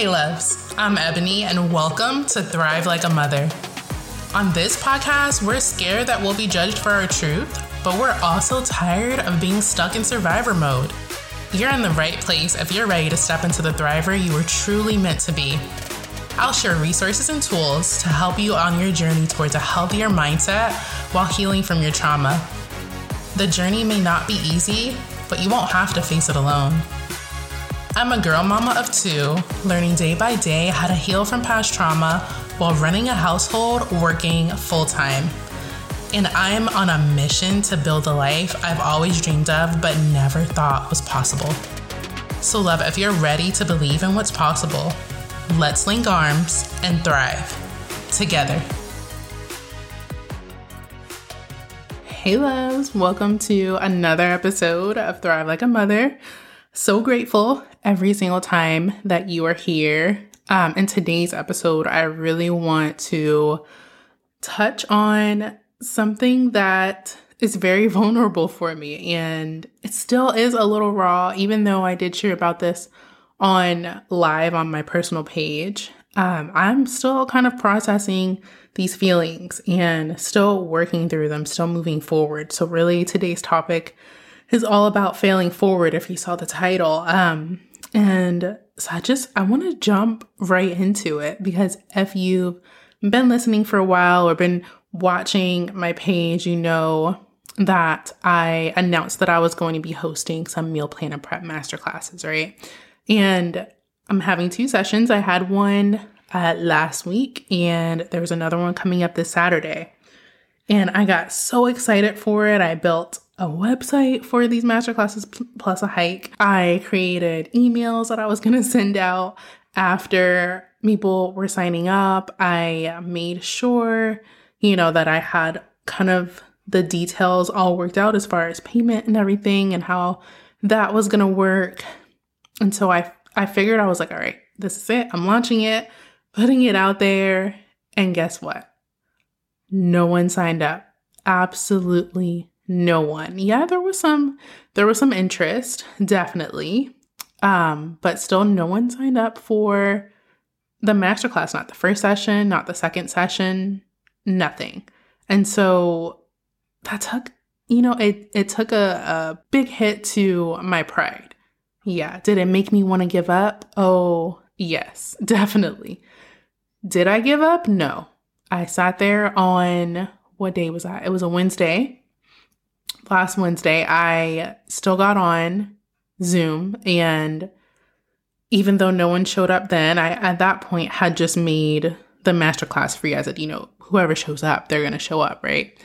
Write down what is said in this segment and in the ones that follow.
Hey, loves, I'm Ebony, and welcome to Thrive Like a Mother. On this podcast, we're scared that we'll be judged for our truth, but we're also tired of being stuck in survivor mode. You're in the right place if you're ready to step into the thriver you were truly meant to be. I'll share resources and tools to help you on your journey towards a healthier mindset while healing from your trauma. The journey may not be easy, but you won't have to face it alone. I'm a girl mama of two, learning day by day how to heal from past trauma while running a household working full time. And I'm on a mission to build the life I've always dreamed of but never thought was possible. So, love, if you're ready to believe in what's possible, let's link arms and thrive together. Hey, loves, welcome to another episode of Thrive Like a Mother. So grateful every single time that you are here. Um, in today's episode, I really want to touch on something that is very vulnerable for me. And it still is a little raw, even though I did share about this on live on my personal page. Um, I'm still kind of processing these feelings and still working through them, still moving forward. So, really, today's topic is all about failing forward if you saw the title. Um, and so I just, I want to jump right into it because if you've been listening for a while or been watching my page, you know that I announced that I was going to be hosting some meal plan and prep masterclasses, right? And I'm having two sessions. I had one uh, last week and there was another one coming up this Saturday. And I got so excited for it. I built a website for these master classes plus a hike. I created emails that I was going to send out after people were signing up. I made sure, you know, that I had kind of the details all worked out as far as payment and everything and how that was going to work. And so I I figured I was like, all right, this is it. I'm launching it, putting it out there, and guess what? No one signed up. Absolutely no one. Yeah, there was some there was some interest, definitely. Um, but still no one signed up for the masterclass, not the first session, not the second session, nothing. And so that took, you know, it it took a, a big hit to my pride. Yeah. Did it make me want to give up? Oh, yes, definitely. Did I give up? No. I sat there on what day was that? It was a Wednesday last Wednesday, I still got on Zoom and even though no one showed up then, I at that point had just made the masterclass free as it, you know, whoever shows up, they're going to show up, right?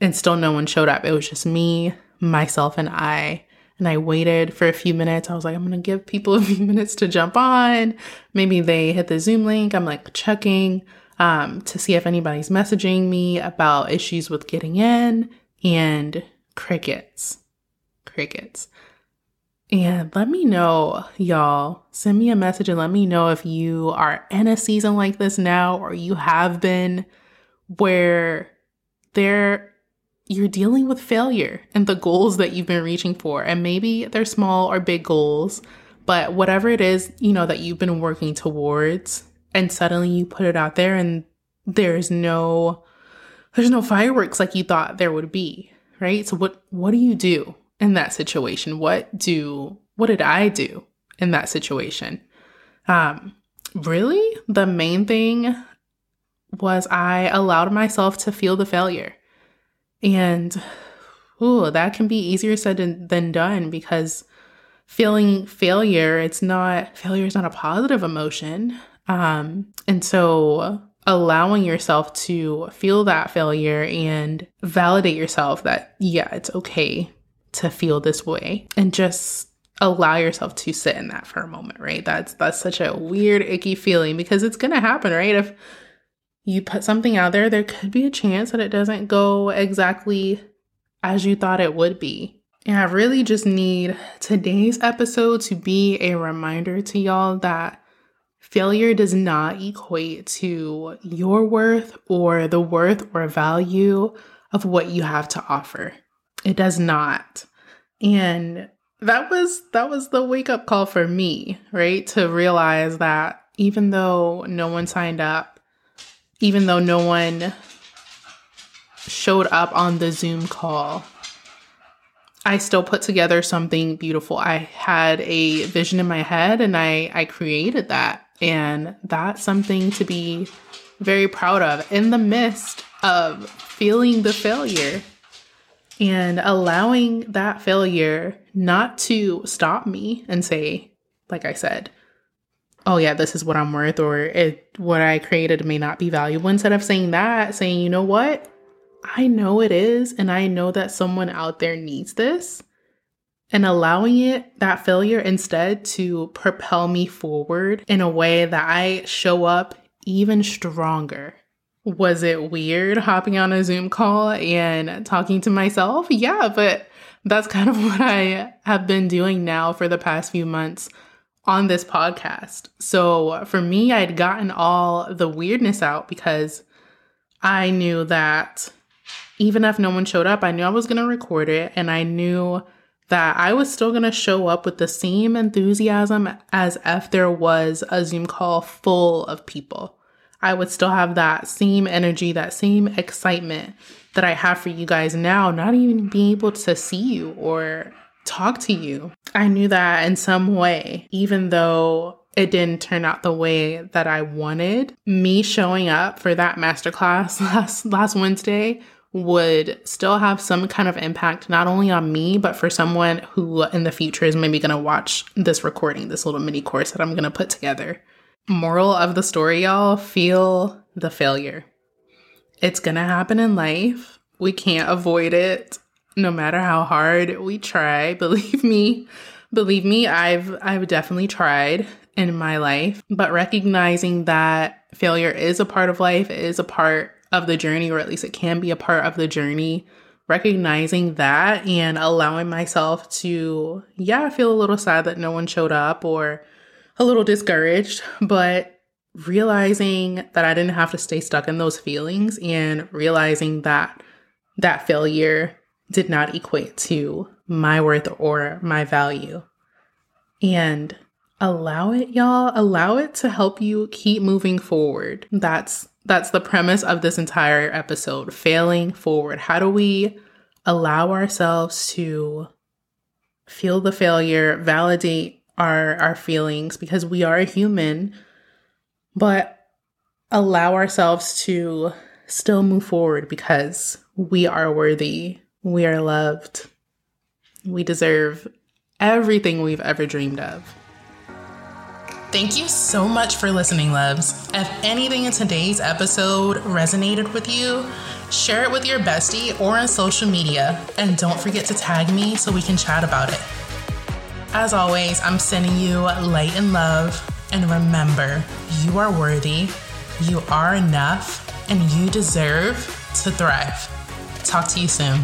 And still no one showed up. It was just me, myself, and I. And I waited for a few minutes. I was like, I'm going to give people a few minutes to jump on. Maybe they hit the Zoom link. I'm like checking um, to see if anybody's messaging me about issues with getting in and crickets. Crickets. And let me know, y'all. Send me a message and let me know if you are in a season like this now or you have been where there you're dealing with failure and the goals that you've been reaching for. And maybe they're small or big goals, but whatever it is, you know, that you've been working towards and suddenly you put it out there and there's no there's no fireworks like you thought there would be, right? So what what do you do in that situation? What do what did I do in that situation? Um really the main thing was I allowed myself to feel the failure. And ooh, that can be easier said than done because feeling failure, it's not failure is not a positive emotion. Um and so allowing yourself to feel that failure and validate yourself that, yeah, it's okay to feel this way and just allow yourself to sit in that for a moment, right? That's that's such a weird icky feeling because it's going to happen, right? If you put something out there, there could be a chance that it doesn't go exactly as you thought it would be. And I really just need today's episode to be a reminder to y'all that Failure does not equate to your worth or the worth or value of what you have to offer. It does not. And that was that was the wake up call for me, right? To realize that even though no one signed up, even though no one showed up on the Zoom call, I still put together something beautiful. I had a vision in my head and I I created that. And that's something to be very proud of in the midst of feeling the failure and allowing that failure not to stop me and say, like I said, oh yeah, this is what I'm worth, or it, what I created may not be valuable. Instead of saying that, saying, you know what? I know it is, and I know that someone out there needs this. And allowing it, that failure, instead to propel me forward in a way that I show up even stronger was it weird hopping on a Zoom call and talking to myself? Yeah, but that's kind of what I have been doing now for the past few months on this podcast. So for me, I'd gotten all the weirdness out because I knew that even if no one showed up, I knew I was going to record it and I knew that I was still going to show up with the same enthusiasm as if there was a Zoom call full of people. I would still have that same energy, that same excitement that I have for you guys now, not even being able to see you or talk to you. I knew that in some way, even though it didn't turn out the way that I wanted, me showing up for that masterclass last last Wednesday would still have some kind of impact not only on me but for someone who in the future is maybe going to watch this recording this little mini course that i'm going to put together Moral of the story, y'all feel the failure. It's gonna happen in life. We can't avoid it no matter how hard we try. Believe me, believe me, I've I've definitely tried in my life, but recognizing that failure is a part of life, is a part of the journey, or at least it can be a part of the journey. Recognizing that and allowing myself to, yeah, feel a little sad that no one showed up or a little discouraged, but realizing that I didn't have to stay stuck in those feelings and realizing that that failure did not equate to my worth or my value. And allow it y'all, allow it to help you keep moving forward. That's that's the premise of this entire episode, failing forward. How do we allow ourselves to feel the failure, validate our our feelings? Because we are a human but allow ourselves to still move forward because we are worthy. We are loved. We deserve everything we've ever dreamed of Thank you so much for listening, loves. If anything in today's episode resonated with you, share it with your bestie or on social media, and don't forget to tag me so we can chat about it. As always, I'm sending you light and love. And remember, you are worthy, you are enough, and you deserve to thrive. Talk to you soon.